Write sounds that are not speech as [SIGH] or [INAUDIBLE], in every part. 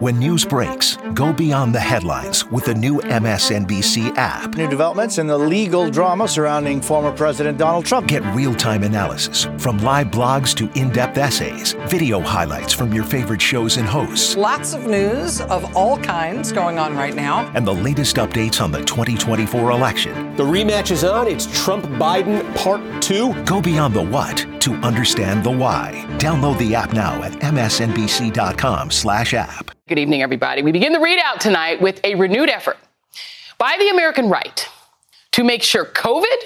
When news breaks, go beyond the headlines with the new MSNBC app. New developments in the legal drama surrounding former President Donald Trump. Get real time analysis from live blogs to in depth essays, video highlights from your favorite shows and hosts. Lots of news of all kinds going on right now. And the latest updates on the 2024 election. The rematch is on. It's Trump Biden Part 2. Go beyond the what to understand the why. Download the app now at msnbc.com slash app. Good evening, everybody. We begin the ReidOut tonight with a renewed effort by the American right to make sure COVID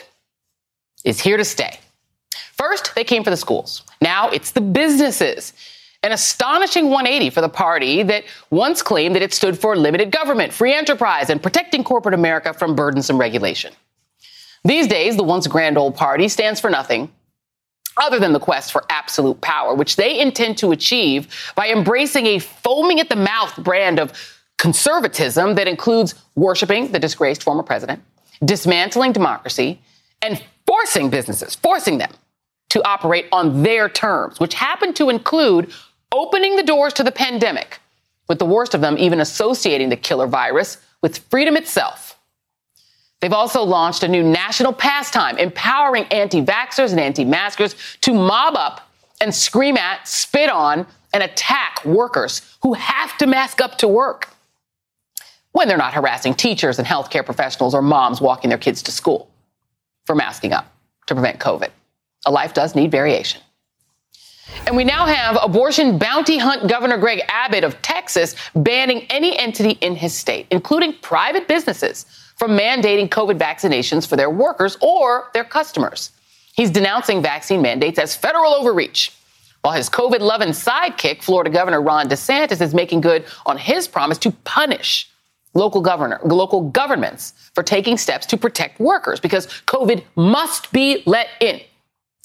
is here to stay. First, they came for the schools. Now it's the businesses. An astonishing 180 for the party that once claimed that it stood for limited government, free enterprise, and protecting corporate America from burdensome regulation. These days, the once grand old party stands for nothing other than the quest for absolute power, which they intend to achieve by embracing a foaming at the mouth brand of conservatism that includes worshiping the disgraced former president, dismantling democracy, and forcing businesses, forcing them to operate on their terms, which happen to include opening the doors to the pandemic, with the worst of them even associating the killer virus with freedom itself. They've also launched a new national pastime empowering anti vaxxers and anti maskers to mob up and scream at, spit on, and attack workers who have to mask up to work when they're not harassing teachers and healthcare professionals or moms walking their kids to school for masking up to prevent COVID. A life does need variation. And we now have abortion bounty hunt Governor Greg Abbott of Texas banning any entity in his state, including private businesses from mandating COVID vaccinations for their workers or their customers. He's denouncing vaccine mandates as federal overreach. While his COVID loving sidekick, Florida Governor Ron DeSantis, is making good on his promise to punish local governor, local governments for taking steps to protect workers because COVID must be let in.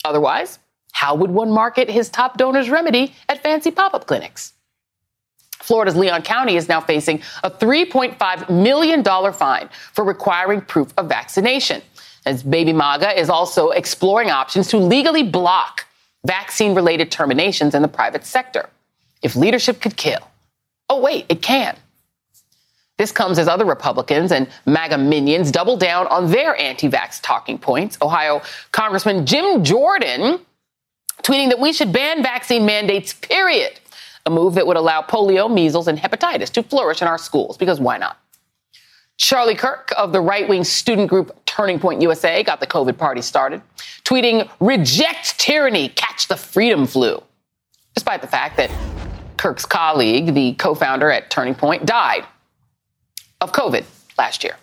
Otherwise, how would one market his top donor's remedy at fancy pop-up clinics? Florida's Leon County is now facing a $3.5 million fine for requiring proof of vaccination. As Baby MAGA is also exploring options to legally block vaccine related terminations in the private sector. If leadership could kill. Oh, wait, it can. This comes as other Republicans and MAGA minions double down on their anti vax talking points. Ohio Congressman Jim Jordan tweeting that we should ban vaccine mandates, period a move that would allow polio, measles, and hepatitis to flourish in our schools, because why not? Charlie Kirk of the right wing student group Turning Point USA got the COVID party started, tweeting, Reject tyranny, catch the freedom flu. Despite the fact that Kirk's colleague, the co founder at Turning Point, died of COVID last year.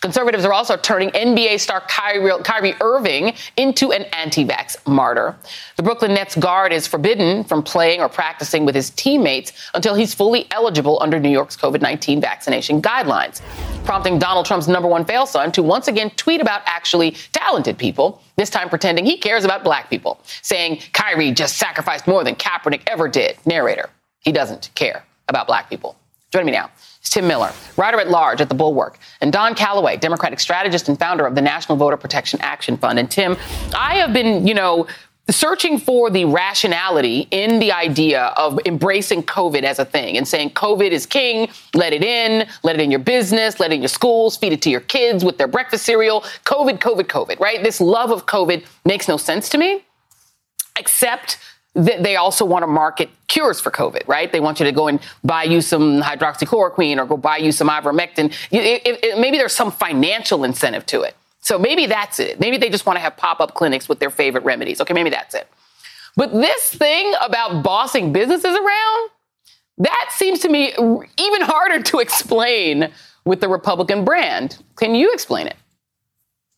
Conservatives are also turning NBA star Kyrie, Kyrie Irving into an anti vax martyr. The Brooklyn Nets guard is forbidden from playing or practicing with his teammates until he's fully eligible under New York's COVID 19 vaccination guidelines, prompting Donald Trump's number one fail son to once again tweet about actually talented people, this time pretending he cares about black people, saying Kyrie just sacrificed more than Kaepernick ever did. Narrator, he doesn't care about black people. Join me now. Tim Miller, writer at large at The Bulwark, and Don Calloway, Democratic strategist and founder of the National Voter Protection Action Fund. And Tim, I have been, you know, searching for the rationality in the idea of embracing COVID as a thing and saying COVID is king, let it in, let it in your business, let it in your schools, feed it to your kids with their breakfast cereal. COVID, COVID, COVID, right? This love of COVID makes no sense to me, except they also want to market cures for COVID, right? They want you to go and buy you some hydroxychloroquine or go buy you some ivermectin. It, it, it, maybe there's some financial incentive to it. So maybe that's it. Maybe they just want to have pop up clinics with their favorite remedies. Okay, maybe that's it. But this thing about bossing businesses around, that seems to me even harder to explain with the Republican brand. Can you explain it?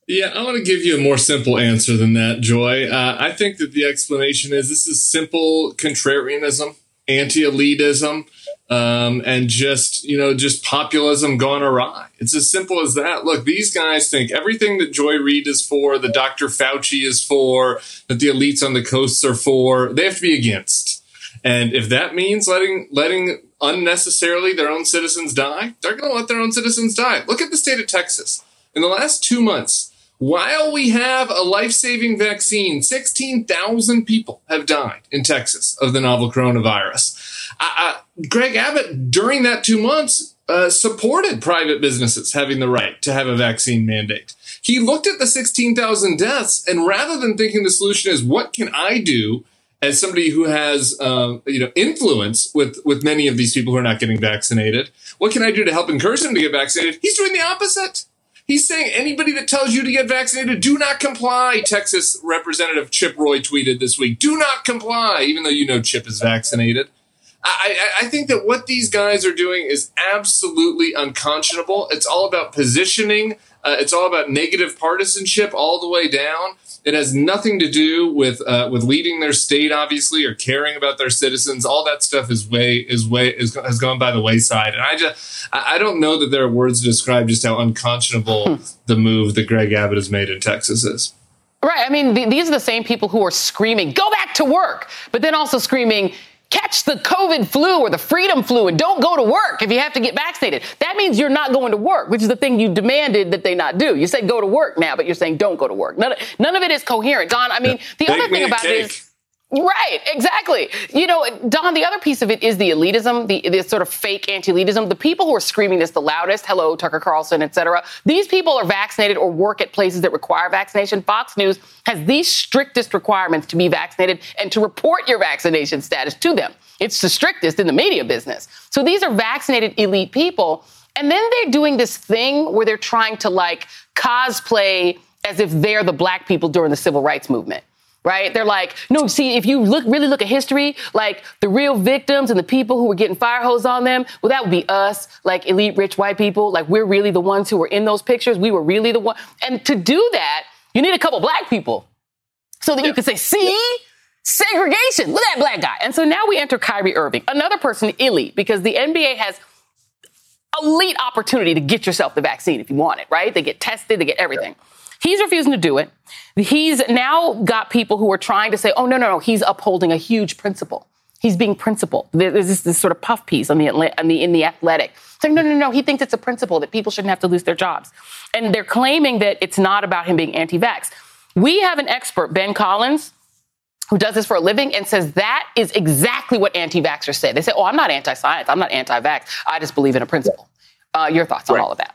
Yeah, I want to give you a more simple answer than that, Joy. Uh, I think that the explanation is this is simple contrarianism, anti-elitism, um, and just you know just populism gone awry. It's as simple as that. Look, these guys think everything that Joy Reid is for, that Dr. Fauci is for, that the elites on the coasts are for, they have to be against. And if that means letting letting unnecessarily their own citizens die, they're going to let their own citizens die. Look at the state of Texas. In the last two months, while we have a life saving vaccine, 16,000 people have died in Texas of the novel coronavirus. I, I, Greg Abbott, during that two months, uh, supported private businesses having the right to have a vaccine mandate. He looked at the 16,000 deaths, and rather than thinking the solution is what can I do as somebody who has uh, you know influence with with many of these people who are not getting vaccinated, what can I do to help encourage them to get vaccinated? He's doing the opposite. He's saying anybody that tells you to get vaccinated, do not comply. Texas Representative Chip Roy tweeted this week, do not comply, even though you know Chip is vaccinated. I, I, I think that what these guys are doing is absolutely unconscionable. It's all about positioning. Uh, it's all about negative partisanship all the way down. It has nothing to do with uh, with leading their state, obviously, or caring about their citizens. All that stuff is way is way is, has gone by the wayside. And I just I don't know that there are words to describe just how unconscionable hmm. the move that Greg Abbott has made in Texas is. Right. I mean, these are the same people who are screaming, "Go back to work," but then also screaming, catch the COVID flu or the freedom flu and don't go to work if you have to get vaccinated. That means you're not going to work, which is the thing you demanded that they not do. You say go to work now, but you're saying don't go to work. None, none of it is coherent. Don, I mean, the other thing about it is Right, exactly. You know, Don, the other piece of it is the elitism, the this sort of fake anti-elitism. The people who are screaming this the loudest, hello, Tucker Carlson, et cetera, these people are vaccinated or work at places that require vaccination. Fox News has the strictest requirements to be vaccinated and to report your vaccination status to them. It's the strictest in the media business. So these are vaccinated elite people. And then they're doing this thing where they're trying to like cosplay as if they're the black people during the civil rights movement right? They're like, no, see, if you look really look at history, like the real victims and the people who were getting fire hose on them, well, that would be us, like elite rich white people. Like we're really the ones who were in those pictures. We were really the one. And to do that, you need a couple black people so that you can say, see, segregation. Look at that black guy. And so now we enter Kyrie Irving, another person elite, because the NBA has elite opportunity to get yourself the vaccine if you want it, right? They get tested, they get everything. He's refusing to do it. He's now got people who are trying to say, oh, no, no, no, he's upholding a huge principle. He's being principled. There's this, this sort of puff piece on the, on the, in the athletic. Saying, no, no, no, he thinks it's a principle that people shouldn't have to lose their jobs. And they're claiming that it's not about him being anti vax. We have an expert, Ben Collins, who does this for a living and says that is exactly what anti vaxxers say. They say, oh, I'm not anti science. I'm not anti vax. I just believe in a principle. Uh, your thoughts on right. all of that?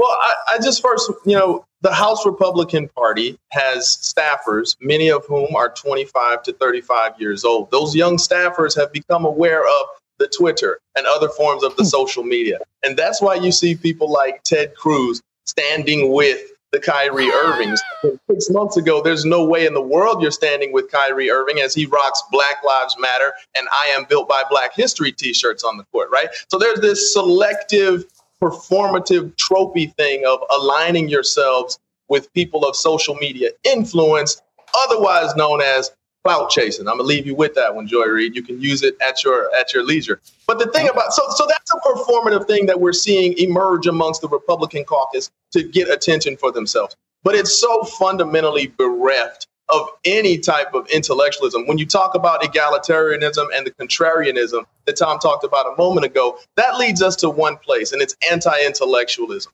Well, I, I, just first, you know, the House Republican Party has staffers, many of whom are 25 to 35 years old. Those young staffers have become aware of the Twitter and other forms of the hmm. social media. And that's why you see people like Ted Cruz standing with the Kyrie Irvings. Six months ago, there's no way in the world you're standing with Kyrie Irving as he rocks Black Lives Matter and I am built by Black History t shirts on the court, right? So there's this selective performative trophy thing of aligning yourselves with people of social media influence, otherwise known as clout chasing. I'm gonna leave you with that one, Joy Reid. You can use it at your at your leisure. But the thing about so so that's a performative thing that we're seeing emerge amongst the Republican caucus to get attention for themselves. But it's so fundamentally bereft of any type of intellectualism. When you talk about egalitarianism and the contrarianism that Tom talked about a moment ago, that leads us to one place, and it's anti intellectualism.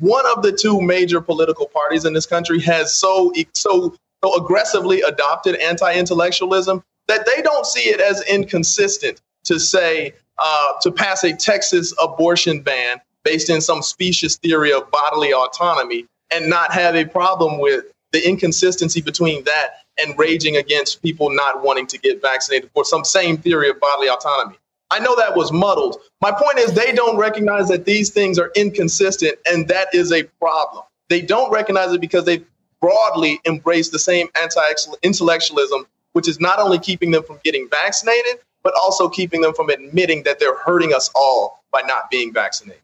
One of the two major political parties in this country has so, so, so aggressively adopted anti intellectualism that they don't see it as inconsistent to say, uh, to pass a Texas abortion ban based in some specious theory of bodily autonomy and not have a problem with the inconsistency between that and raging against people not wanting to get vaccinated for some same theory of bodily autonomy. I know that was muddled. My point is, they don't recognize that these things are inconsistent, and that is a problem. They don't recognize it because they broadly embrace the same anti intellectualism, which is not only keeping them from getting vaccinated, but also keeping them from admitting that they're hurting us all by not being vaccinated.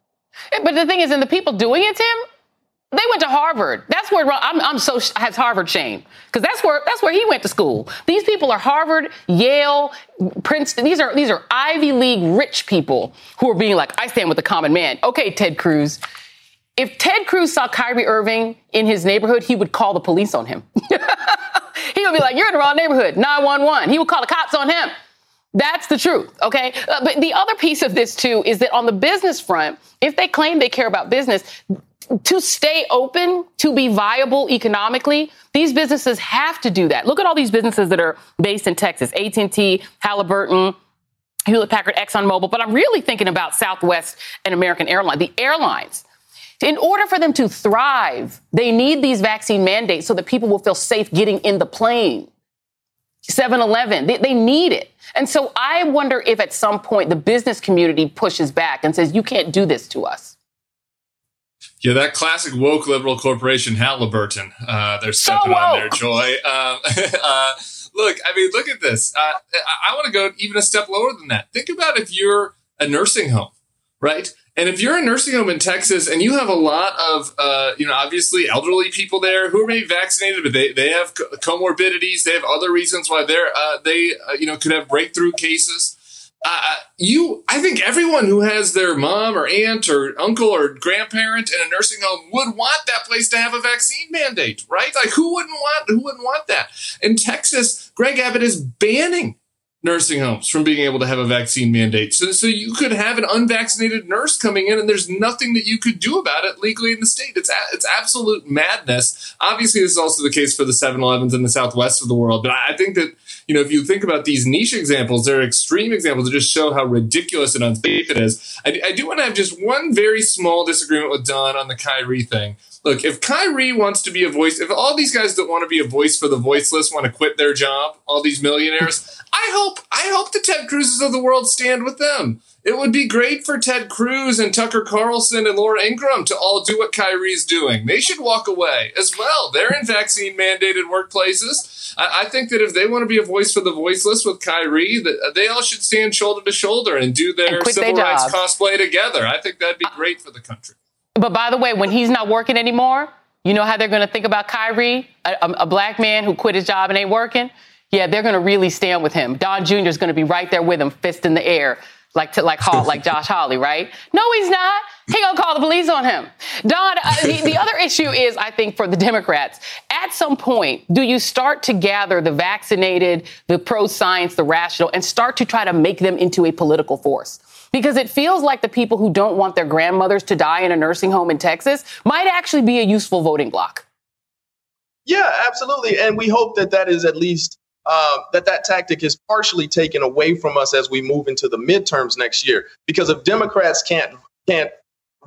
But the thing is, and the people doing it, Tim, they went to Harvard. That's where I'm, I'm so has Harvard shame because that's where that's where he went to school. These people are Harvard, Yale, Princeton. These are these are Ivy League rich people who are being like, I stand with the common man. Okay, Ted Cruz. If Ted Cruz saw Kyrie Irving in his neighborhood, he would call the police on him. [LAUGHS] he would be like, "You're in the wrong neighborhood." Nine one one. He would call the cops on him. That's the truth, okay? Uh, but the other piece of this, too, is that on the business front, if they claim they care about business, to stay open, to be viable economically, these businesses have to do that. Look at all these businesses that are based in Texas, AT&T, Halliburton, Hewlett Packard, ExxonMobil, but I'm really thinking about Southwest and American Airlines, the airlines. In order for them to thrive, they need these vaccine mandates so that people will feel safe getting in the plane. 7 Eleven, they, they, need it. And so I wonder if at some point the business community pushes back and says, you can't do this to us. Yeah, that classic woke liberal corporation, Halliburton, uh, they're stepping so on their joy. [LAUGHS] Um, [LAUGHS] uh, look, I mean, look at this. Uh, I, I want to go even a step lower than that. Think about if you're a nursing home, right? And if you're a nursing home in Texas and you have a lot of, uh, you know, obviously elderly people there who are maybe vaccinated, but they, they have comorbidities, they have other reasons why they're, uh, they, uh, you know, could have breakthrough cases. Uh, you, I think everyone who has their mom or aunt or uncle or grandparent in a nursing home would want that place to have a vaccine mandate, right? Like who wouldn't want, who wouldn't want that? In Texas, Greg Abbott is banning nursing homes from being able to have a vaccine mandate. So, so you could have an unvaccinated nurse coming in and there's nothing that you could do about it legally in the state. It's, a, it's absolute madness. Obviously, this is also the case for the 7-Elevens in the Southwest of the world. But I think that, you know, if you think about these niche examples, they're extreme examples that just show how ridiculous and unsafe it is. I, I do want to have just one very small disagreement with Don on the Kyrie thing look, if Kyrie wants to be a voice, if all these guys that want to be a voice for the voiceless want to quit their job, all these millionaires, I hope I hope the Ted Cruzes of the world stand with them. It would be great for Ted Cruz and Tucker Carlson and Laura Ingraham to all do what Kyrie's doing. They should walk away as well. They're in vaccine mandated workplaces. I, I think that if they want to be a voice for the voiceless with Kyrie, that uh, they all should stand shoulder to shoulder and do their and civil rights cosplay together. I think that'd be uh, great for the country. But by the way, when he's not working anymore, you know how they're going to think about Kyrie, a, a, black man who quit his job and ain't working? Yeah, they're going to really stand with him. Don Jr. is going to be right there with him, fist in the air, like to, like Hall, like Josh Hawley, right? No, he's not. He gonna call the police on him. Don, uh, the, the other issue is, I think, for the Democrats, at some point, do you start to gather the vaccinated, the pro-science, the rational, and start to try to make them into a political force? because it feels like the people who don't want their grandmothers to die in a nursing home in Texas might actually be a useful voting bloc. Yeah, absolutely. And we hope that that is at least uh, that that tactic is partially taken away from us as we move into the midterms next year. Because if Democrats can't can't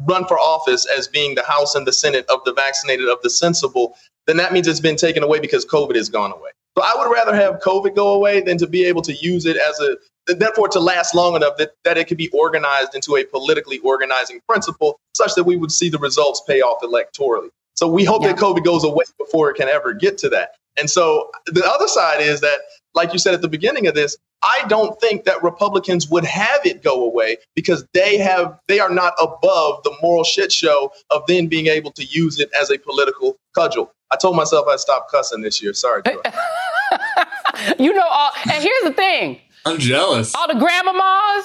run for office as being the House and the Senate of the vaccinated, of the sensible, then that means it's been taken away because COVID has gone away. So I would rather have COVID go away than to be able to use it as a therefore to last long enough that, that it could be organized into a politically organizing principle such that we would see the results pay off electorally. So we hope yeah. that COVID goes away before it can ever get to that. And so the other side is that, like you said at the beginning of this, I don't think that Republicans would have it go away because they have they are not above the moral shit show of then being able to use it as a political cudgel. I told myself I'd stop cussing this year. Sorry. [LAUGHS] you know, uh, and here's the thing I'm jealous. All the grandmamas,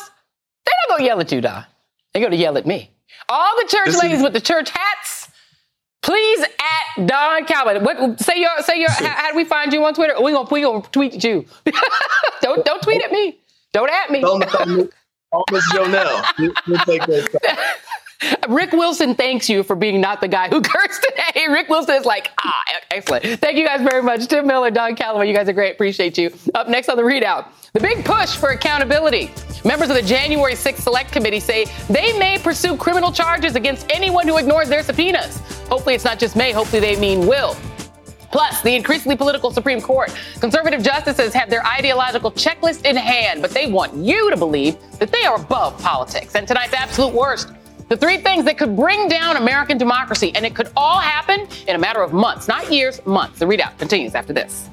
they're not gonna yell at you, Don. They're gonna yell at me. All the church this ladies is- with the church hats, please at Don Calvin. What, say your say your. how, how, do we find you on Twitter? We gonna we gonna tweet you. [LAUGHS] don't don't tweet at me. Don't at me. Don't, don't, Miss Jonelle. We'll take [LAUGHS] Rick Wilson thanks you for being not the guy who [LAUGHS] cursed today. Rick Wilson is like, ah, excellent. Thank you guys very much. Tim Miller, Don Calloway, you guys are great. Appreciate you. Up next on the ReidOut, the big push for accountability. Members of the January 6th Select Committee say they may pursue criminal charges against anyone who ignores their subpoenas. Hopefully, it's not just may, hopefully, they mean will. Plus, the increasingly political Supreme Court. Conservative justices have their ideological checklist in hand, but they want you to believe that they are above politics. And tonight's absolute worst the three things that could bring down American democracy, and it could all happen in a matter of months, not years, months. The ReidOut continues after this.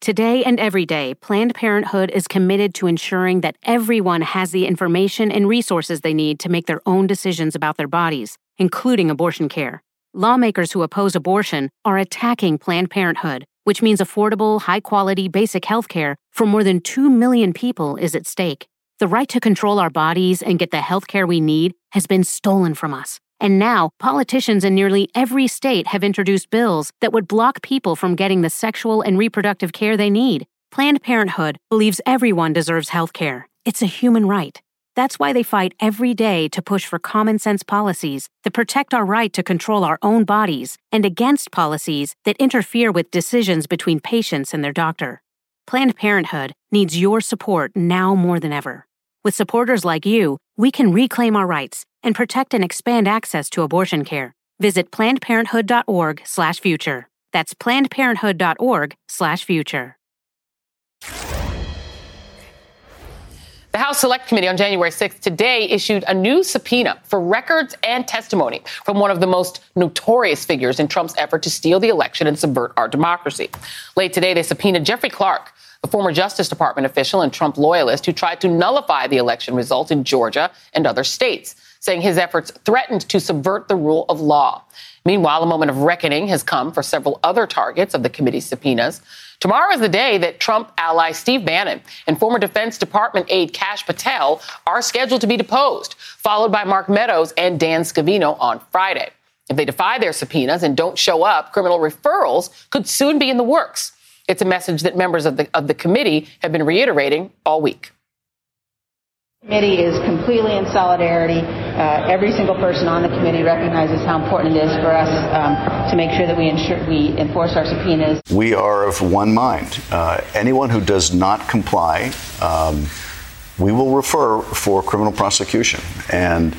Today and every day, Planned Parenthood is committed to ensuring that everyone has the information and resources they need to make their own decisions about their bodies, including abortion care. Lawmakers who oppose abortion are attacking Planned Parenthood, which means affordable, high quality, basic health care for more than 2 million people is at stake. The right to control our bodies and get the health care we need has been stolen from us. And now, politicians in nearly every state have introduced bills that would block people from getting the sexual and reproductive care they need. Planned Parenthood believes everyone deserves health care. It's a human right. That's why they fight every day to push for common sense policies that protect our right to control our own bodies and against policies that interfere with decisions between patients and their doctor. Planned Parenthood needs your support now more than ever. With supporters like you, we can reclaim our rights and protect and expand access to abortion care. Visit plannedparenthood.org/future. That's plannedparenthood.org/future. The House Select Committee on January 6th today issued a new subpoena for records and testimony from one of the most notorious figures in Trump's effort to steal the election and subvert our democracy. Late today, they subpoenaed Jeffrey Clark, the former Justice Department official and Trump loyalist who tried to nullify the election results in Georgia and other states, saying his efforts threatened to subvert the rule of law. Meanwhile, a moment of reckoning has come for several other targets of the committee's subpoenas. Tomorrow is the day that Trump ally Steve Bannon and former Defense Department aide Kash Patel are scheduled to be deposed, followed by Mark Meadows and Dan Scavino on Friday. If they defy their subpoenas and don't show up, criminal referrals could soon be in the works. It's a message that members of the, of the committee have been reiterating all week. The committee is completely in solidarity. Uh, every single person on the committee recognizes how important it is for us um, to make sure that we ensure we enforce our subpoenas. We are of one mind. Uh, anyone who does not comply, um, we will refer for criminal prosecution. And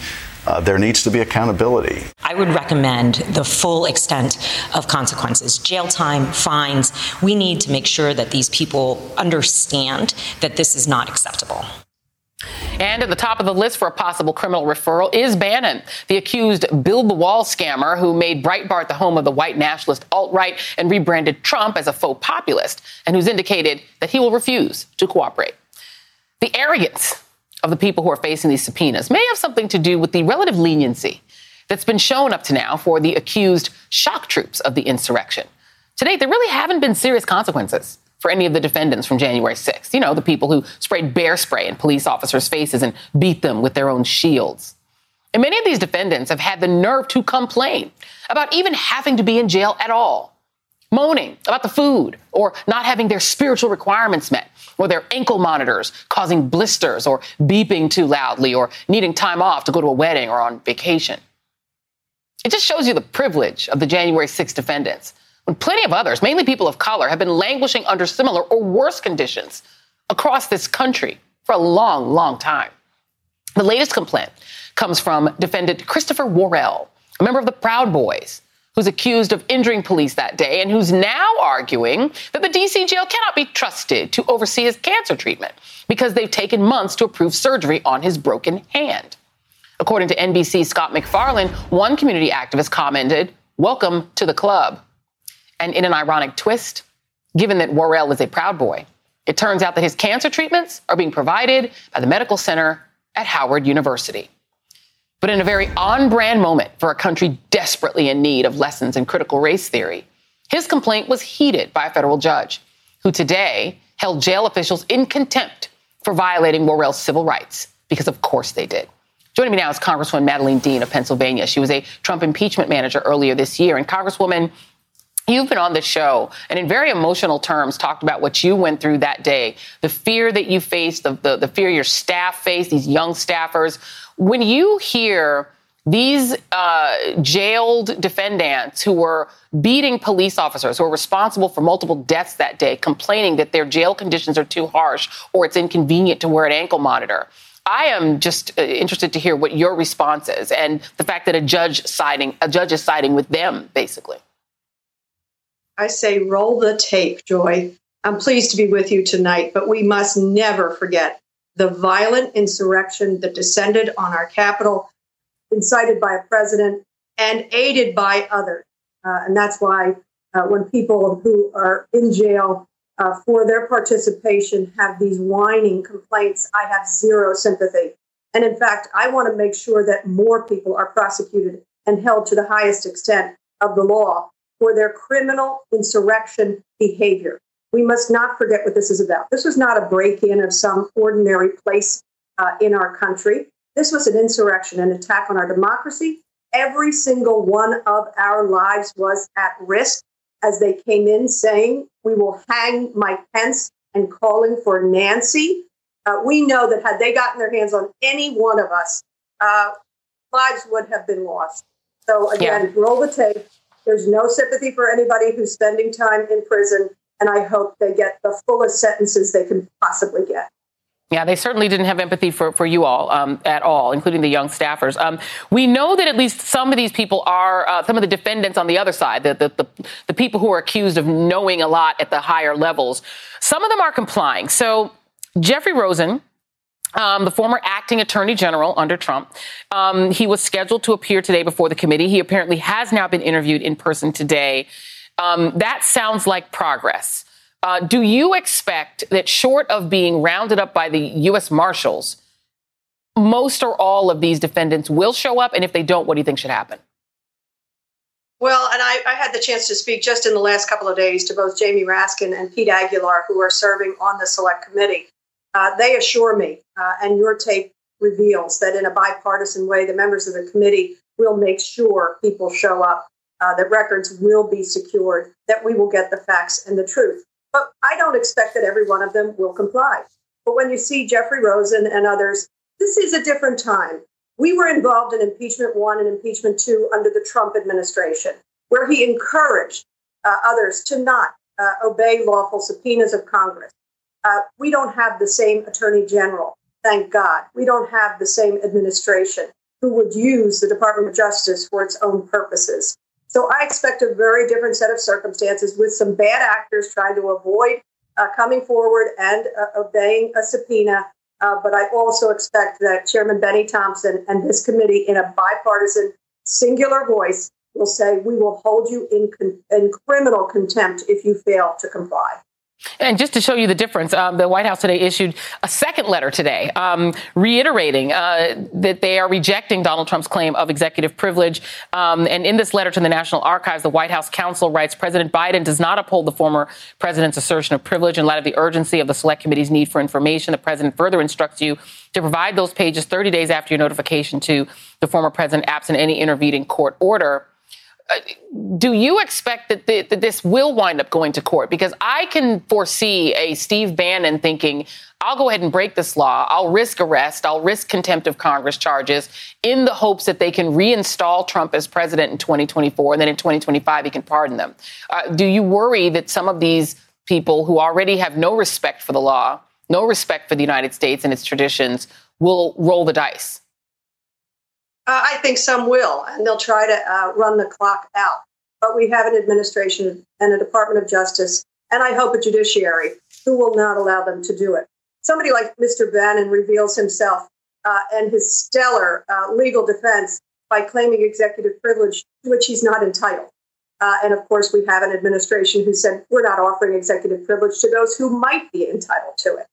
uh, there needs to be accountability. I would recommend the full extent of consequences jail time, fines. We need to make sure that these people understand that this is not acceptable. And at the top of the list for a possible criminal referral is Bannon, the accused Build the Wall scammer who made Breitbart the home of the white nationalist alt right and rebranded Trump as a faux populist, and who's indicated that he will refuse to cooperate. The arrogance of the people who are facing these subpoenas may have something to do with the relative leniency that's been shown up to now for the accused shock troops of the insurrection. To date, there really haven't been serious consequences for any of the defendants from January 6th. You know, the people who sprayed bear spray in police officers' faces and beat them with their own shields. And many of these defendants have had the nerve to complain about even having to be in jail at all, moaning about the food or not having their spiritual requirements met or their ankle monitors causing blisters or beeping too loudly or needing time off to go to a wedding or on vacation. It just shows you the privilege of the January 6 defendants when plenty of others, mainly people of color, have been languishing under similar or worse conditions across this country for a long, long time. The latest complaint comes from defendant Christopher Worrell, a member of the Proud Boys, who's accused of injuring police that day and who's now arguing that the DC jail cannot be trusted to oversee his cancer treatment because they've taken months to approve surgery on his broken hand. According to NBC's Scott MacFarlane, one community activist commented, Welcome to the club. And in an ironic twist, given that Worrell is a Proud Boy, it turns out that his cancer treatments are being provided by the medical center at Howard University. But in a very on brand moment for a country desperately in need of lessons in critical race theory, his complaint was heeded by a federal judge who today held jail officials in contempt for violating Worrell's civil rights, because of course they did. Joining me now is Congresswoman Madeleine Dean of Pennsylvania. She was a Trump impeachment manager earlier this year. And Congresswoman, You've been on the show and in very emotional terms talked about what you went through that day, the fear that you faced, the, the, the fear your staff faced, these young staffers. When you hear these uh, jailed defendants who were beating police officers who were responsible for multiple deaths that day, complaining that their jail conditions are too harsh or it's inconvenient to wear an ankle monitor. I am just uh, interested to hear what your response is and the fact that a judge siding a judge is siding with them, basically. I say roll the tape, Joy. I'm pleased to be with you tonight, but we must never forget the violent insurrection that descended on our capital, incited by a president and aided by others. Uh, and that's why uh, when people who are in jail uh, for their participation have these whining complaints, I have zero sympathy. And in fact, I want to make sure that more people are prosecuted and held to the highest extent of the law for their criminal insurrection behavior. We must not forget what this is about. This was not a break in of some ordinary place uh, in our country. This was an insurrection, an attack on our democracy. Every single one of our lives was at risk as they came in saying, We will hang Mike Pence and calling for Nancy. Uh, we know that had they gotten their hands on any one of us, uh, lives would have been lost. So, again, yeah. roll the tape. There's no sympathy for anybody who's spending time in prison. And I hope they get the fullest sentences they can possibly get. Yeah, they certainly didn't have empathy for, for you all um, at all, including the young staffers. Um, we know that at least some of these people are, uh, some of the defendants on the other side, the, the, the, the, people who are accused of knowing a lot at the higher levels, some of them are complying. So Jeffrey Rosen, um, the former acting attorney general under Trump. Um, he was scheduled to appear today before the committee. He apparently has now been interviewed in person today. Um, that sounds like progress. Uh, do you expect that, short of being rounded up by the U.S. Marshals, most or all of these defendants will show up? And if they don't, what do you think should happen? Well, and I, I, had the chance to speak just in the last couple of days to both Jamie Raskin and Pete Aguilar, who are serving on the select committee. Uh, they assure me, uh, and your tape reveals that in a bipartisan way, the members of the committee will make sure people show up, uh, that records will be secured, that we will get the facts and the truth. But I don't expect that every one of them will comply. But when you see Jeffrey Rosen and others, this is a different time. We were involved in impeachment one and impeachment two under the Trump administration, where he encouraged uh, others to not uh, obey lawful subpoenas of Congress. Uh, we don't have the same attorney general, thank God. We don't have the same administration who would use the Department of Justice for its own purposes. So I expect a very different set of circumstances with some bad actors trying to avoid uh, coming forward and uh, obeying a subpoena. Uh, but I also expect that Chairman Benny Thompson and this committee, in a bipartisan, singular voice, will say, We will hold you in, con- in criminal contempt if you fail to comply. And just to show you the difference, um, the White House today issued a second letter today, um, reiterating uh, that they are rejecting Donald Trump's claim of executive privilege. Um, and in this letter to the National Archives, the White House counsel writes President Biden does not uphold the former president's assertion of privilege in light of the urgency of the Select Committee's need for information. The president further instructs you to provide those pages 30 days after your notification to the former president, absent any intervening court order do you expect that, the, that this will wind up going to court? Because I can foresee a Steve Bannon thinking, I'll go ahead and break this law. I'll risk arrest. I'll risk contempt of Congress charges in the hopes that they can reinstall Trump as president in 2024 and then in 2025 he can pardon them. Uh, do you worry that some of these people who already have no respect for the law, no respect for the United States and its traditions, will roll the dice? Uh, I think some will, and they'll try to uh, run the clock out. But we have an administration and a Department of Justice, and I hope a judiciary who will not allow them to do it. Somebody like Mr. Bannon reveals himself uh, and his stellar uh, legal defense by claiming executive privilege to which he's not entitled. Uh, and of course, we have an administration who said we're not offering executive privilege to those who might be entitled to it.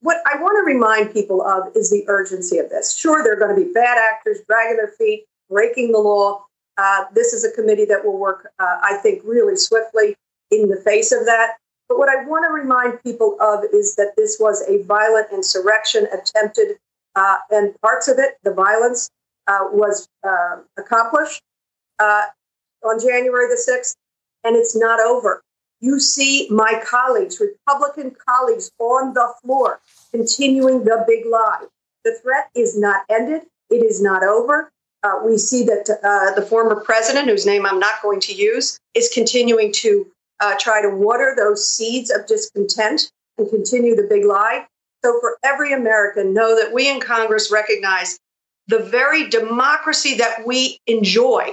What I want to remind people of is the urgency of this. Sure, there are going to be bad actors dragging their feet, breaking the law. Uh, this is a committee that will work, uh, I think, really swiftly in the face of that. But what I want to remind people of is that this was a violent insurrection attempted, uh, and parts of it, the violence, uh, was uh, accomplished uh, on January the 6th, and it's not over. You see my colleagues, Republican colleagues on the floor, continuing the big lie. The threat is not ended, it is not over. Uh, we see that uh, the former president, whose name I'm not going to use, is continuing to uh, try to water those seeds of discontent and continue the big lie. So, for every American, know that we in Congress recognize the very democracy that we enjoy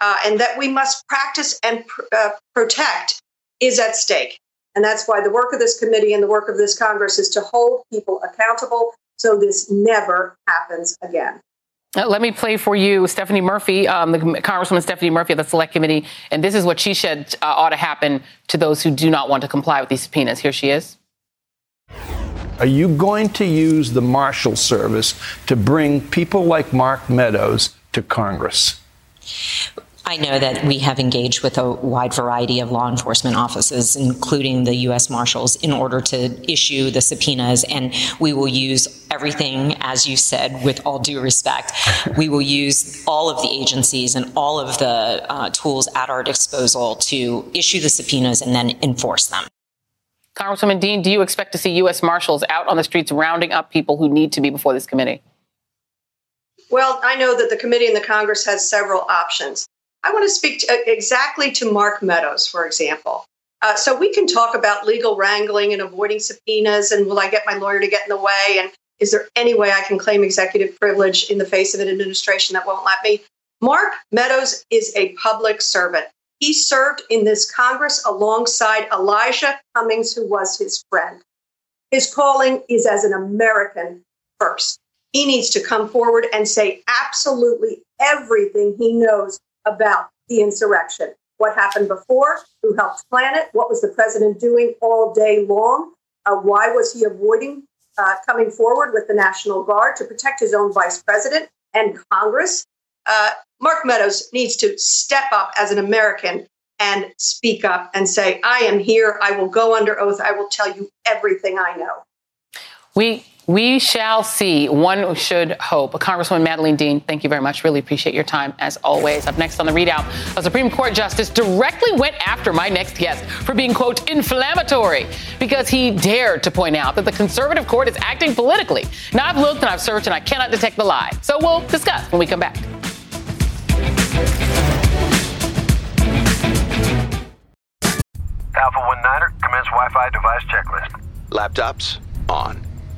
uh, and that we must practice and pr- uh, protect is at stake. And that's why the work of this committee and the work of this Congress is to hold people accountable so this never happens again. Uh, let me play for you Stephanie Murphy, um, the Congresswoman Stephanie Murphy of the Select Committee, and this is what she said uh, ought to happen to those who do not want to comply with these subpoenas. Here she is. Are you going to use the Marshal Service to bring people like Mark Meadows to Congress? I know that we have engaged with a wide variety of law enforcement offices, including the U.S. Marshals, in order to issue the subpoenas. And we will use everything, as you said, with all due respect. we will use all of the agencies and all of the uh, tools at our disposal to issue the subpoenas and then enforce them. Congresswoman Dean, do you expect to see U.S. Marshals out on the streets rounding up people who need to be before this committee? Well, I know that the committee and the Congress has several options. I want to speak to, uh, exactly to Mark Meadows, for example. Uh, so we can talk about legal wrangling and avoiding subpoenas and will I get my lawyer to get in the way? And is there any way I can claim executive privilege in the face of an administration that won't let me? Mark Meadows is a public servant. He served in this Congress alongside Elijah Cummings, who was his friend. His calling is as an American first. He needs to come forward and say absolutely everything he knows about the insurrection. What happened before? Who helped plan it? What was the president doing all day long? Uh, why was he avoiding uh, coming forward with the National Guard to protect his own vice president and Congress? Uh, Mark Meadows needs to step up as an American and speak up and say, I am here. I will go under oath. I will tell you everything I know. We we shall see. One should hope. Congresswoman Madeleine Dean, thank you very much. Really appreciate your time as always. Up next on the ReidOut, a Supreme Court justice directly went after my next guest for being, quote, inflammatory because he dared to point out that the conservative court is acting politically. Now, I've looked and I've searched and I cannot detect the lie. So we'll discuss when we come back. Alpha 1 Niner, commence Wi Fi device checklist. Laptops on.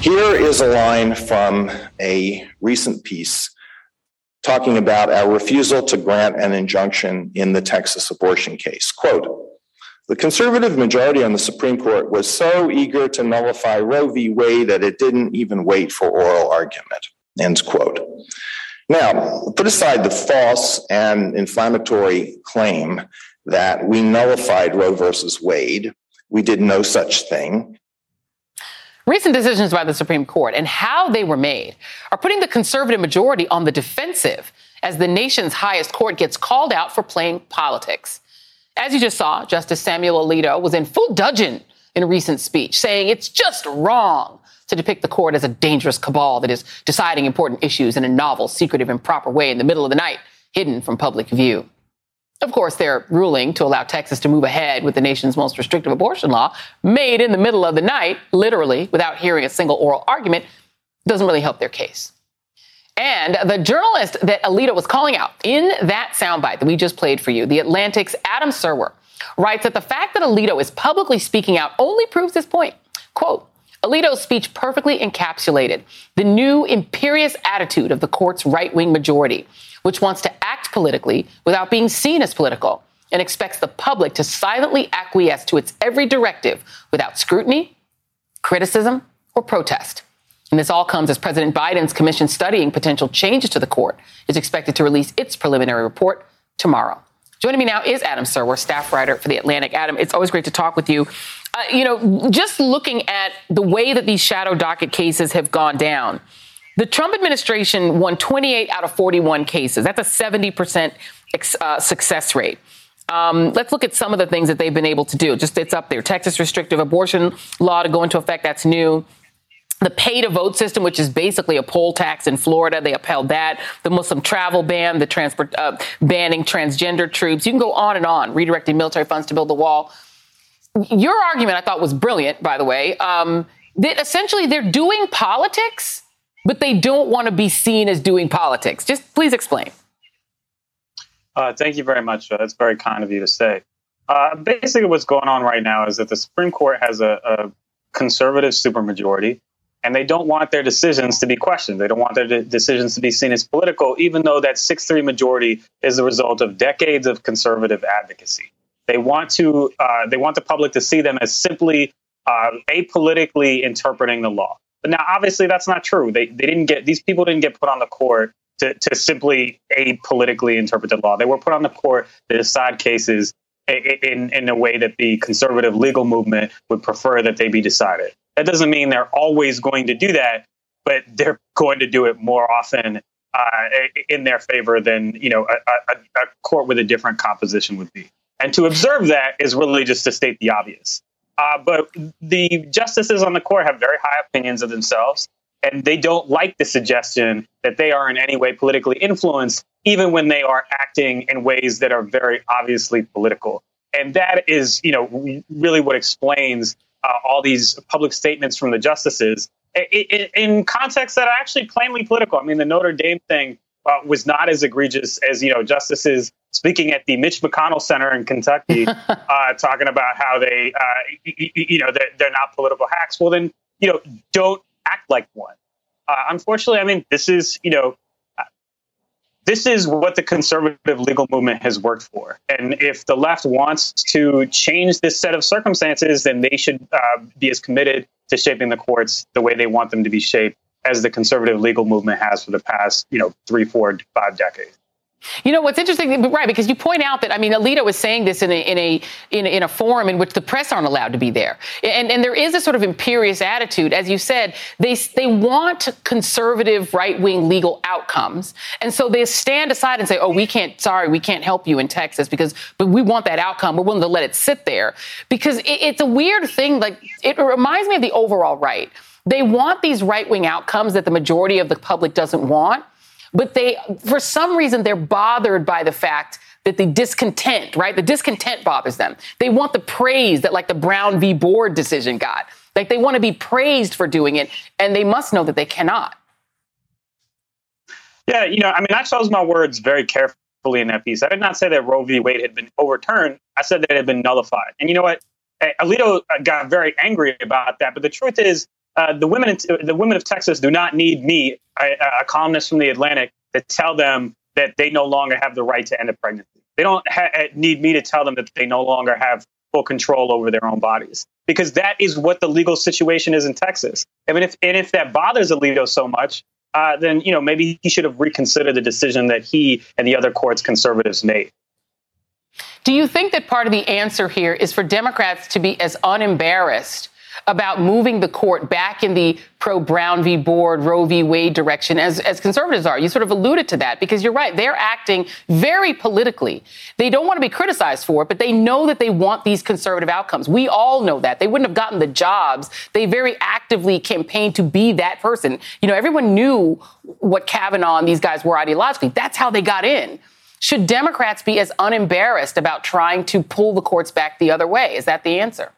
Here is a line from a recent piece talking about our refusal to grant an injunction in the Texas abortion case. Quote, the conservative majority on the Supreme Court was so eager to nullify Roe v. Wade that it didn't even wait for oral argument. End quote. Now, put aside the false and inflammatory claim that we nullified Roe versus Wade. We did no such thing. Recent decisions by the Supreme Court and how they were made are putting the conservative majority on the defensive as the nation's highest court gets called out for playing politics. As you just saw, Justice Samuel Alito was in full dudgeon in a recent speech, saying it's just wrong to depict the court as a dangerous cabal that is deciding important issues in a novel, secretive, improper way in the middle of the night, hidden from public view. Of course, their ruling to allow Texas to move ahead with the nation's most restrictive abortion law, made in the middle of the night, literally, without hearing a single oral argument, doesn't really help their case. And the journalist that Alito was calling out in that soundbite that we just played for you, The Atlantic's Adam Serwer, writes that the fact that Alito is publicly speaking out only proves this point. Quote, Alito's speech perfectly encapsulated the new imperious attitude of the court's right wing majority, which wants to act politically without being seen as political and expects the public to silently acquiesce to its every directive without scrutiny, criticism, or protest. And this all comes as President Biden's commission studying potential changes to the court is expected to release its preliminary report tomorrow. Joining me now is Adam Serwer, staff writer for The Atlantic. Adam, it's always great to talk with you. Uh, you know, just looking at the way that these shadow docket cases have gone down, the Trump administration won 28 out of 41 cases. That's a 70% uh, success rate. Um, let's look at some of the things that they've been able to do. Just it's up there. Texas restrictive abortion law to go into effect. That's new. The pay to vote system, which is basically a poll tax in Florida, they upheld that. The Muslim travel ban, the transport uh, banning transgender troops. You can go on and on. Redirecting military funds to build the wall. Your argument, I thought, was brilliant. By the way, um, that essentially they're doing politics, but they don't want to be seen as doing politics. Just please explain. Uh, thank you very much. That's very kind of you to say. Uh, basically, what's going on right now is that the Supreme Court has a, a conservative supermajority and they don't want their decisions to be questioned. They don't want their de- decisions to be seen as political, even though that 6 3 majority is the result of decades of conservative advocacy. They want to uh, they want the public to see them as simply uh, apolitically interpreting the law. But now, obviously, that's not true. They they didn't get these people didn't get put on the court to, to simply apolitically interpret the law. They were put on the court to decide cases in, in a way that the conservative legal movement would prefer that they be decided. That doesn't mean they're always going to do that, but they're going to do it more often uh, in their favor than you know a, a, a, court with a different composition would be. And to observe that is really just to state the obvious. Uh, but the justices on the court have very high opinions of themselves, and they don't like the suggestion that they are in any way politically influenced, even when they are acting in ways that are very obviously political. And that is, you know, really what explains uh, all these public statements from the justices in contexts that are actually plainly political. I mean, the Notre Dame thing uh, was not as egregious as you know justices speaking at the Mitch McConnell Center in Kentucky, [LAUGHS] uh, talking about how they, uh, you know, they're, they're, not political hacks. Well, then you know, don't act like one. Uh, unfortunately, I mean, this is you know this is what the conservative legal movement has worked for. And if the left wants to change this set of circumstances, then they should uh, be as committed to shaping the courts the way they want them to be shaped as the conservative legal movement has for the past, you know, three, four, five decades. You know what's interesting, right? Because you point out that I mean, Alito was saying this in a in a in in a forum in which the press aren't allowed to be there, and and there is a sort of imperious attitude, as you said. They they want conservative right wing legal outcomes, and so they stand aside and say, "Oh, we can't. Sorry, we can't help you in Texas because, but we want that outcome. We're willing to let it sit there because it, it's a weird thing. Like it reminds me of the overall right. They want these right wing outcomes that the majority of the public doesn't want." but they, for some reason, they're bothered by the fact that the discontent, right? The discontent bothers them. They want the praise that, like, the Brown v. Board decision got. Like, they want to be praised for doing it, and they must know that they cannot. Yeah, you know, I mean, I chose my words very carefully in that piece. I did not say that Roe v. Wade had been overturned. I said that it had been nullified. And you know what? Alito got very angry about that. But the truth is, uh, the women the women of Texas do not need me, a, a, columnist from the Atlantic, to tell them that they no longer have the right to end a pregnancy. They don't ha- need me to tell them that they no longer have full control over their own bodies because that is what the legal situation is in Texas. I mean, if and if that bothers Alito so much, uh, then you know maybe he should have reconsidered the decision that he and the other courts conservatives made. Do you think that part of the answer here is for Democrats to be as unembarrassed about moving the court back in the pro Brown v. Board, Roe v. Wade direction as, as conservatives are. You sort of alluded to that because you're right. They're acting very politically. They don't want to be criticized for it, but they know that they want these conservative outcomes. We all know that. They wouldn't have gotten the jobs. They very actively campaigned to be that person. You know, everyone knew what Kavanaugh and these guys were ideologically. That's how they got in. Should Democrats be as unembarrassed about trying to pull the courts back the other way? Is that the answer?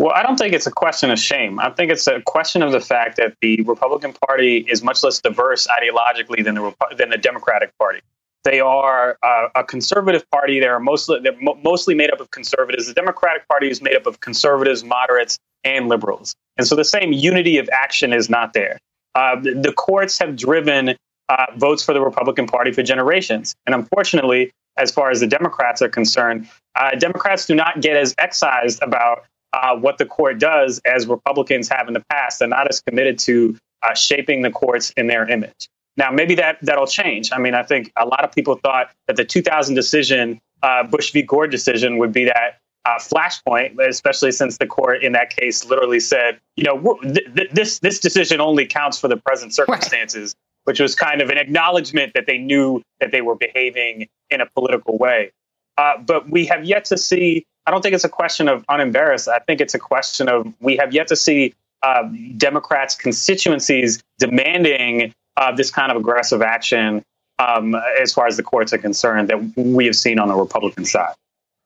Well, I don't think it's a question of shame. I think it's a question of the fact that the Republican Party is much less diverse ideologically than the than the Democratic Party. They are uh, a conservative party. They are mostly they're mo- mostly made up of conservatives. The Democratic Party is made up of conservatives, moderates, and liberals. And so the same unity of action is not there. Uh, the, the, courts have driven uh, votes for the Republican Party for generations, and unfortunately, as far as the Democrats are concerned, uh, Democrats do not get as excised about uh, what the court does as Republicans have in the past. They're not as committed to uh, shaping the courts in their image. Now, maybe that that'll change. I mean, I think a lot of people thought that the 2000 decision, uh, Bush v. Gore decision, would be that uh, flashpoint, especially since the court in that case literally said, you know, th- th- this this decision only counts for the present circumstances, right. which was kind of an acknowledgement that they knew that they were behaving in a political way. Uh, but we have yet to see I don't think it's a question of unembarrassed. I think it's a question of we have yet to see uh, Democrats' constituencies demanding uh, this kind of aggressive action um, as far as the courts are concerned that we have seen on the Republican side.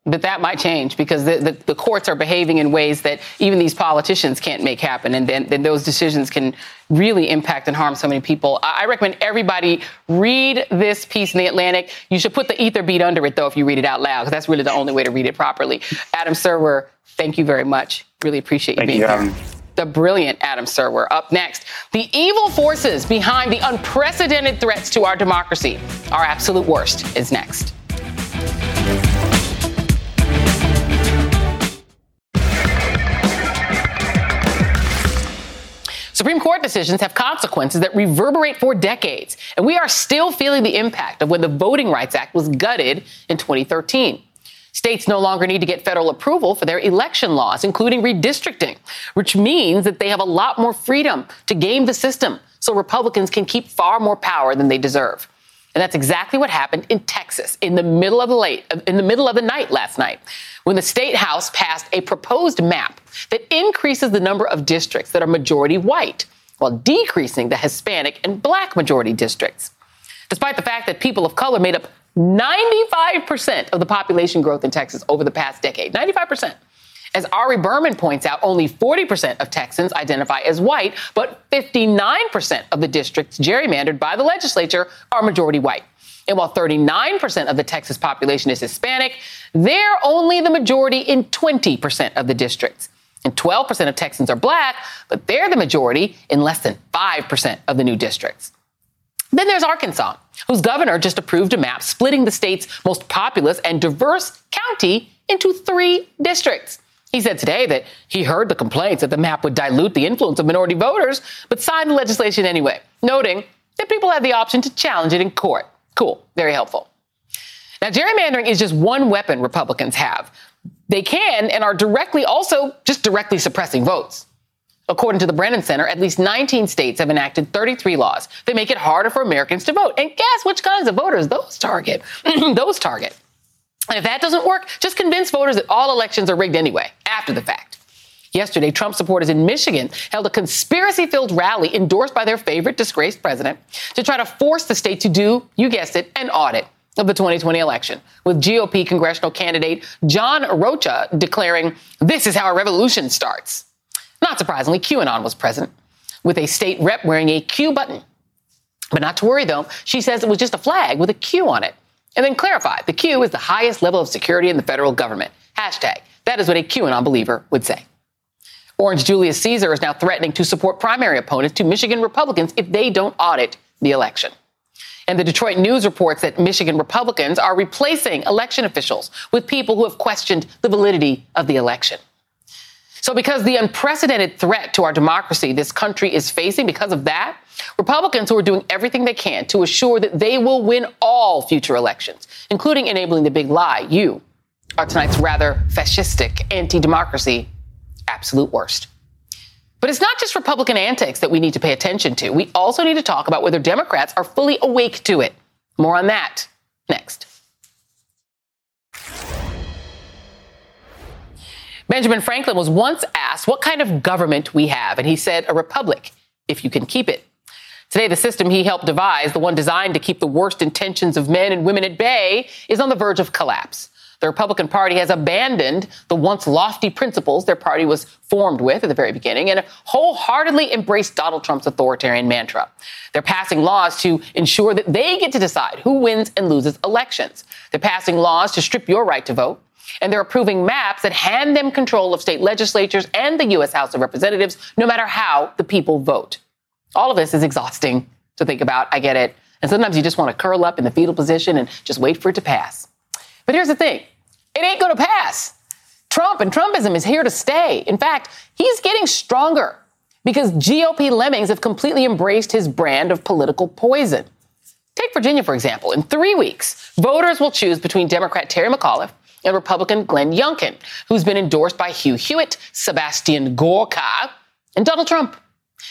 But that might change because the, the, the, courts are behaving in ways that even these politicians can't make happen. And then, then those decisions can really impact and harm so many people. I, I, recommend everybody read this piece in The Atlantic. You should put the ether beat under it, though, if you read it out loud, because that's really the only way to read it properly. Adam Serwer, thank you very much. Really appreciate you thank being you, here. The brilliant Adam Serwer. Up next, the evil forces behind the unprecedented threats to our democracy. Our absolute worst is next. Supreme Court decisions have consequences that reverberate for decades, and we are still feeling the impact of when the Voting Rights Act was gutted in 2013. States no longer need to get federal approval for their election laws, including redistricting, which means that they have a lot more freedom to game the system so Republicans can keep far more power than they deserve. And that's exactly what happened in Texas in the middle of the late in the middle of the night last night when the state house passed a proposed map that increases the number of districts that are majority white while decreasing the Hispanic and black majority districts. Despite the fact that people of color made up 95% of the population growth in Texas over the past decade, 95%. As Ari Berman points out, only 40% of Texans identify as white, but 59% of the districts gerrymandered by the legislature are majority white. And while 39% of the Texas population is Hispanic, they're only the majority in 20% of the districts. And 12% of Texans are black, but they're the majority in less than 5% of the new districts. Then there's Arkansas, whose governor just approved a map splitting the state's most populous and diverse county into three districts. He said today that he heard the complaints that the map would dilute the influence of minority voters, but signed the legislation anyway, noting that people have the option to challenge it in court. Cool, very helpful. Now, gerrymandering is just one weapon Republicans have. They can and are directly also just directly suppressing votes. According to the Brennan Center, at least 19 states have enacted 33 laws that make it harder for Americans to vote. And guess which kinds of voters those target? [CLEARS THROAT] those target. And if that doesn't work, just convince voters that all elections are rigged anyway, after the fact. Yesterday, Trump supporters in Michigan held a conspiracy filled rally endorsed by their favorite disgraced president to try to force the state to do, you guessed it, an audit of the 2020 election, with GOP congressional candidate John Rocha declaring, This is how a revolution starts. Not surprisingly, QAnon was present, with a state rep wearing a Q button. But not to worry, though. She says it was just a flag with a Q on it. And then clarify the Q is the highest level of security in the federal government. Hashtag. That is what a QAnon believer would say. Orange Julius Caesar is now threatening to support primary opponents to Michigan Republicans if they don't audit the election. And the Detroit News reports that Michigan Republicans are replacing election officials with people who have questioned the validity of the election. So, because the unprecedented threat to our democracy this country is facing, because of that, Republicans who are doing everything they can to assure that they will win all future elections, including enabling the big lie, you are tonight's rather fascistic anti democracy absolute worst. But it's not just Republican antics that we need to pay attention to. We also need to talk about whether Democrats are fully awake to it. More on that next. Benjamin Franklin was once asked what kind of government we have, and he said, a republic, if you can keep it. Today, the system he helped devise, the one designed to keep the worst intentions of men and women at bay, is on the verge of collapse. The Republican Party has abandoned the once lofty principles their party was formed with at the very beginning and wholeheartedly embraced Donald Trump's authoritarian mantra. They're passing laws to ensure that they get to decide who wins and loses elections. They're passing laws to strip your right to vote and they're approving maps that hand them control of state legislatures and the U.S. House of Representatives, no matter how the people vote. All of this is exhausting to think about. I get it. And sometimes you just want to curl up in the fetal position and just wait for it to pass. But here's the thing it ain't going to pass. Trump and Trumpism is here to stay. In fact, he's getting stronger because GOP lemmings have completely embraced his brand of political poison. Take Virginia, for example. In three weeks, voters will choose between Democrat Terry McAuliffe and Republican Glenn Youngkin, who's been endorsed by Hugh Hewitt, Sebastian Gorka, and Donald Trump.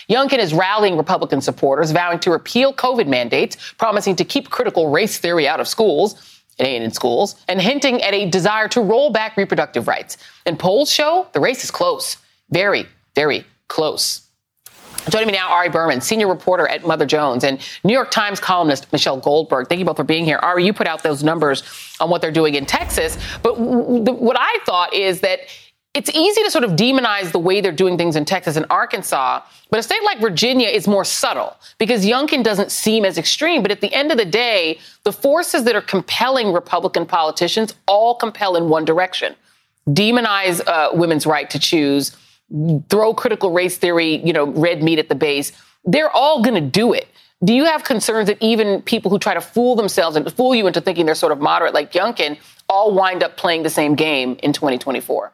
Youngkin is rallying Republican supporters, vowing to repeal COVID mandates, promising to keep critical race theory out of schools, it ain't in schools, and hinting at a desire to roll back reproductive rights. And polls show the race is close. Very, very close. Joining me now, Ari Berman, senior reporter at Mother Jones, and New York Times columnist Michelle Goldberg. Thank you both for being here. Ari, you put out those numbers on what they're doing in Texas, but what I thought is that it's easy to sort of demonize the way they're doing things in Texas and Arkansas, but a state like Virginia is more subtle because Youngkin doesn't seem as extreme. But at the end of the day, the forces that are compelling Republican politicians all compel in one direction demonize uh, women's right to choose throw critical race theory, you know, red meat at the base, they're all going to do it. Do you have concerns that even people who try to fool themselves and fool you into thinking they're sort of moderate like Youngkin all wind up playing the same game in 2024?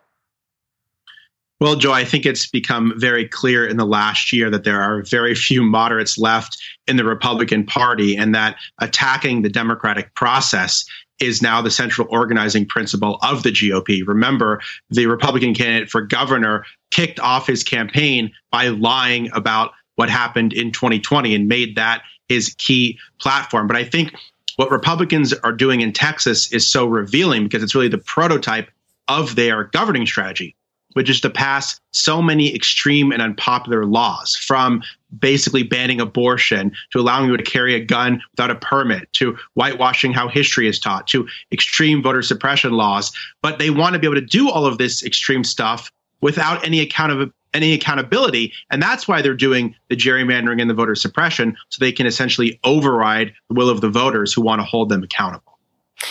Well, Joy, I think it's become very clear in the last year that there are very few moderates left in the Republican Party and that attacking the democratic process is now the central organizing principle of the GOP. Remember, the Republican candidate for governor kicked off his campaign by lying about what happened in 2020 and made that his key platform. But I think what Republicans are doing in Texas is so revealing because it's really the prototype of their governing strategy which is to pass so many extreme and unpopular laws from basically banning abortion to allowing you to carry a gun without a permit to whitewashing how history is taught to extreme voter suppression laws. But they want to be able to do all of this extreme stuff without any account of any accountability. And that's why they're doing the gerrymandering and the voter suppression so they can essentially override the will of the voters who want to hold them accountable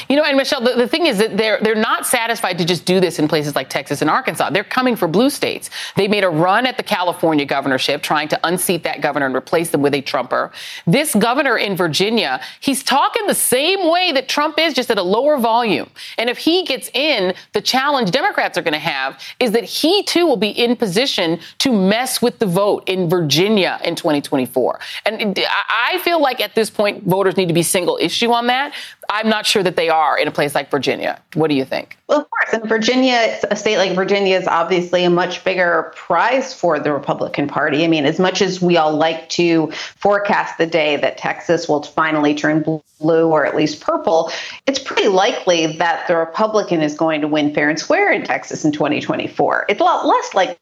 you know, and Michelle, the, the, thing is that they're they're not satisfied to just do this in places like Texas and Arkansas. They're coming for blue states. They made a run at the California governorship, trying to unseat that governor and replace them with a Trumper. This governor in Virginia, he's talking the same way that Trump is, just at a lower volume. And if he gets in, the challenge Democrats are going to have is that he too will be in position to mess with the vote in Virginia in 2024. And I feel like at this point, voters need to be single issue on that. I'm not sure that they are in a place like Virginia. What do you think? Well, of course. And Virginia, a state like Virginia is obviously a much bigger prize for the Republican Party. I mean, as much as we all like to forecast the day that Texas will finally turn blue or at least purple, it's pretty likely that the Republican is going to win fair and square in Texas in 2024. It's a lot less like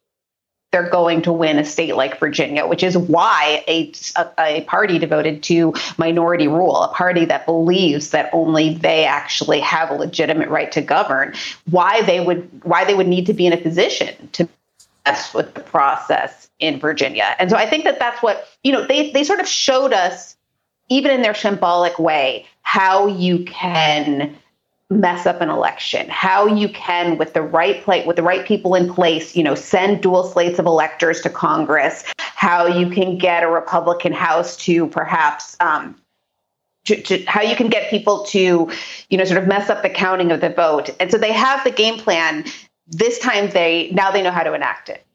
they're going to win a state like Virginia, which is why a, a, party devoted to minority rule, a party that believes that only they actually have a legitimate right to govern, why they would why they would need to be in a position to mess with the process in Virginia. And so I think that that's what you know they they sort of showed us, even in their symbolic way, how you can mess up an election. How you can with the right plate with the right people in place you know send dual slates of electors to congress. How you can get a republican house to perhaps um, to, to, how you can get people to you know sort of mess up the counting of the vote. And so they have the game plan. This time they now they know how to enact it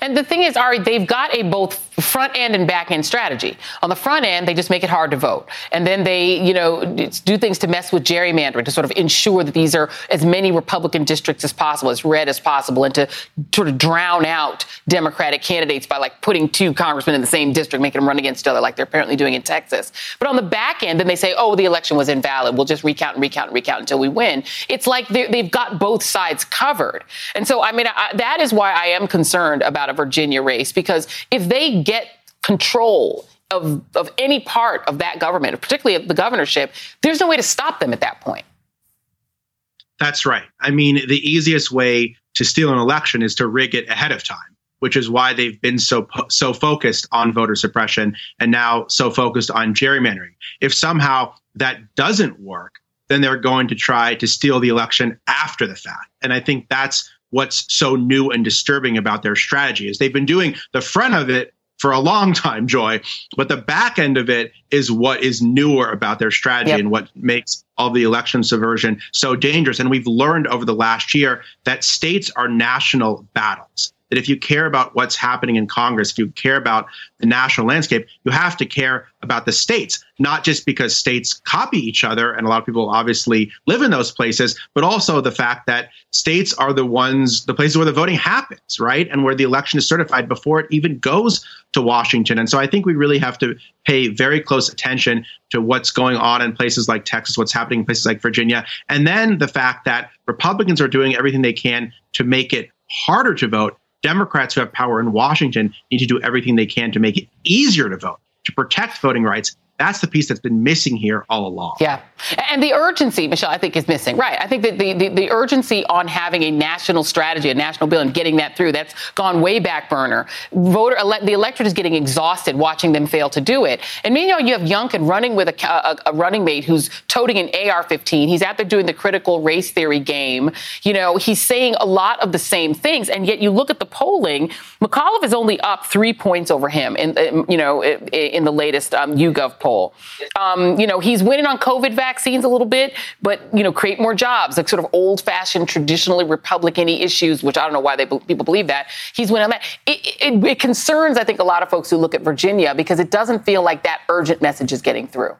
and the thing is, Ari, they've got a both front end and back end strategy. On the front end, they just make it hard to vote. And then they, you know, do things to mess with gerrymandering to sort of ensure that these are as many Republican districts as possible, as red as possible, and to sort of drown out Democratic candidates by like putting two congressmen in the same district, making them run against each other like they're apparently doing in Texas. But on the back end, then they say, oh, the election was invalid. We'll just recount and recount and recount until we win. It's like they've got both sides covered. And so, I mean, I, that is why I am concerned about a Virginia race because if they get control of, of any part of that government, particularly the governorship, there's no way to stop them at that point. That's right. I mean, the easiest way to steal an election is to rig it ahead of time, which is why they've been so so focused on voter suppression and now so focused on gerrymandering. If somehow that doesn't work, then they're going to try to steal the election after the fact. And I think that's what's so new and disturbing about their strategy is they've been doing the front of it for a long time, Joy, but the back end of it is what is newer about their strategy yep. and what makes all the election subversion so dangerous. And we've learned over the last year that states are national battles that if you care about what's happening in Congress, if you care about the national landscape, you have to care about the states, not just because states copy each other, and a lot of people obviously live in those places, but also the fact that states are the ones, the places where the voting happens, right? And where the election is certified before it even goes to Washington. And so I think we really have to pay very close attention to what's going on in places like Texas, what's happening in places like Virginia, and then the fact that Republicans are doing everything they can to make it harder to vote Democrats who have power in Washington need to do everything they can to make it easier to vote, to protect voting rights, that's the piece that's been missing here all along. Yeah. And the urgency, Michelle, I think is missing. Right. I think that the, the, the, urgency on having a national strategy, a national bill, and getting that through, that's gone way back burner. Voter, ele- the electorate is getting exhausted watching them fail to do it. And meanwhile, you have Youngkin running with a, a, a running mate who's toting an AR-15. He's out there doing the critical race theory game. You know, he's saying a lot of the same things. And yet you look at the polling, McAuliffe is only up three points over him in, you know, in the latest um, YouGov poll poll. Um, you know, he's winning on COVID vaccines a little bit, but, you know, create more jobs, like sort of old fashioned, traditionally Republican issues, which I don't know why they, people believe that. He's winning on that. It, it, it concerns, I think, a lot of folks who look at Virginia because it doesn't feel like that urgent message is getting through.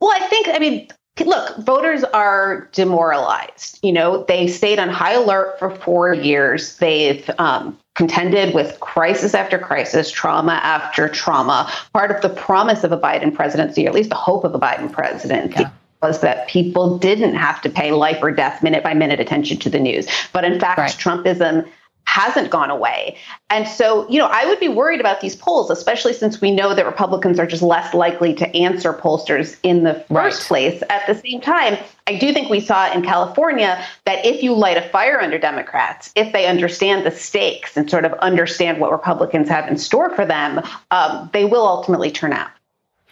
Well, I think, I mean, look, voters are demoralized. You know, they stayed on high alert for four years. They've um, contended with crisis after crisis, trauma after trauma. Part of the promise of a Biden presidency, or at least the hope of a Biden presidency. Yeah. Was that people didn't have to pay life or death, minute by minute attention to the news. But in fact, right. Trumpism hasn't gone away. And so, you know, I would be worried about these polls, especially since we know that Republicans are just less likely to answer pollsters in the first right. place. At the same time, I do think we saw in California that if you light a fire under Democrats, if they understand the stakes and sort of understand what Republicans have in store for them, um, they will ultimately turn out.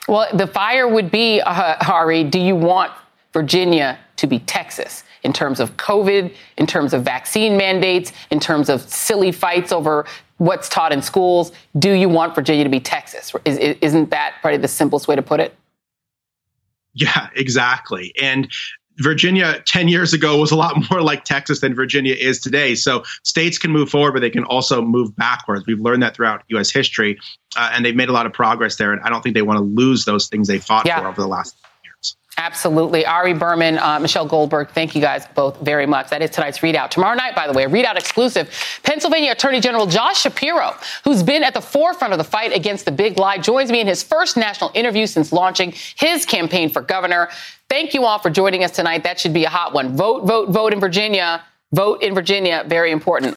Well, the fire would be, uh, Ari, do you want Virginia to be Texas? in terms of COVID, in terms of vaccine mandates, in terms of silly fights over what's taught in schools. Do you want Virginia to be Texas? Is, isn't that probably the simplest way to put it? Yeah, exactly. And Virginia 10 years ago was a lot [LAUGHS] more like Texas than Virginia is today. So states can move forward, but they can also move backwards. We've learned that throughout U.S. history, uh, and they've made a lot of progress there. And I don't think they want to lose those things they fought yeah. for over the last Absolutely. Ari Berman, uh, Michelle Goldberg, thank you guys both very much. That is tonight's ReidOut. Tomorrow night, by the way, a ReidOut exclusive. Pennsylvania Attorney General Josh Shapiro, who's been at the forefront of the fight against the big lie, joins me in his first national interview since launching his campaign for governor. Thank you all for joining us tonight. That should be a hot one. Vote, vote, vote in Virginia. Vote in Virginia. Very important.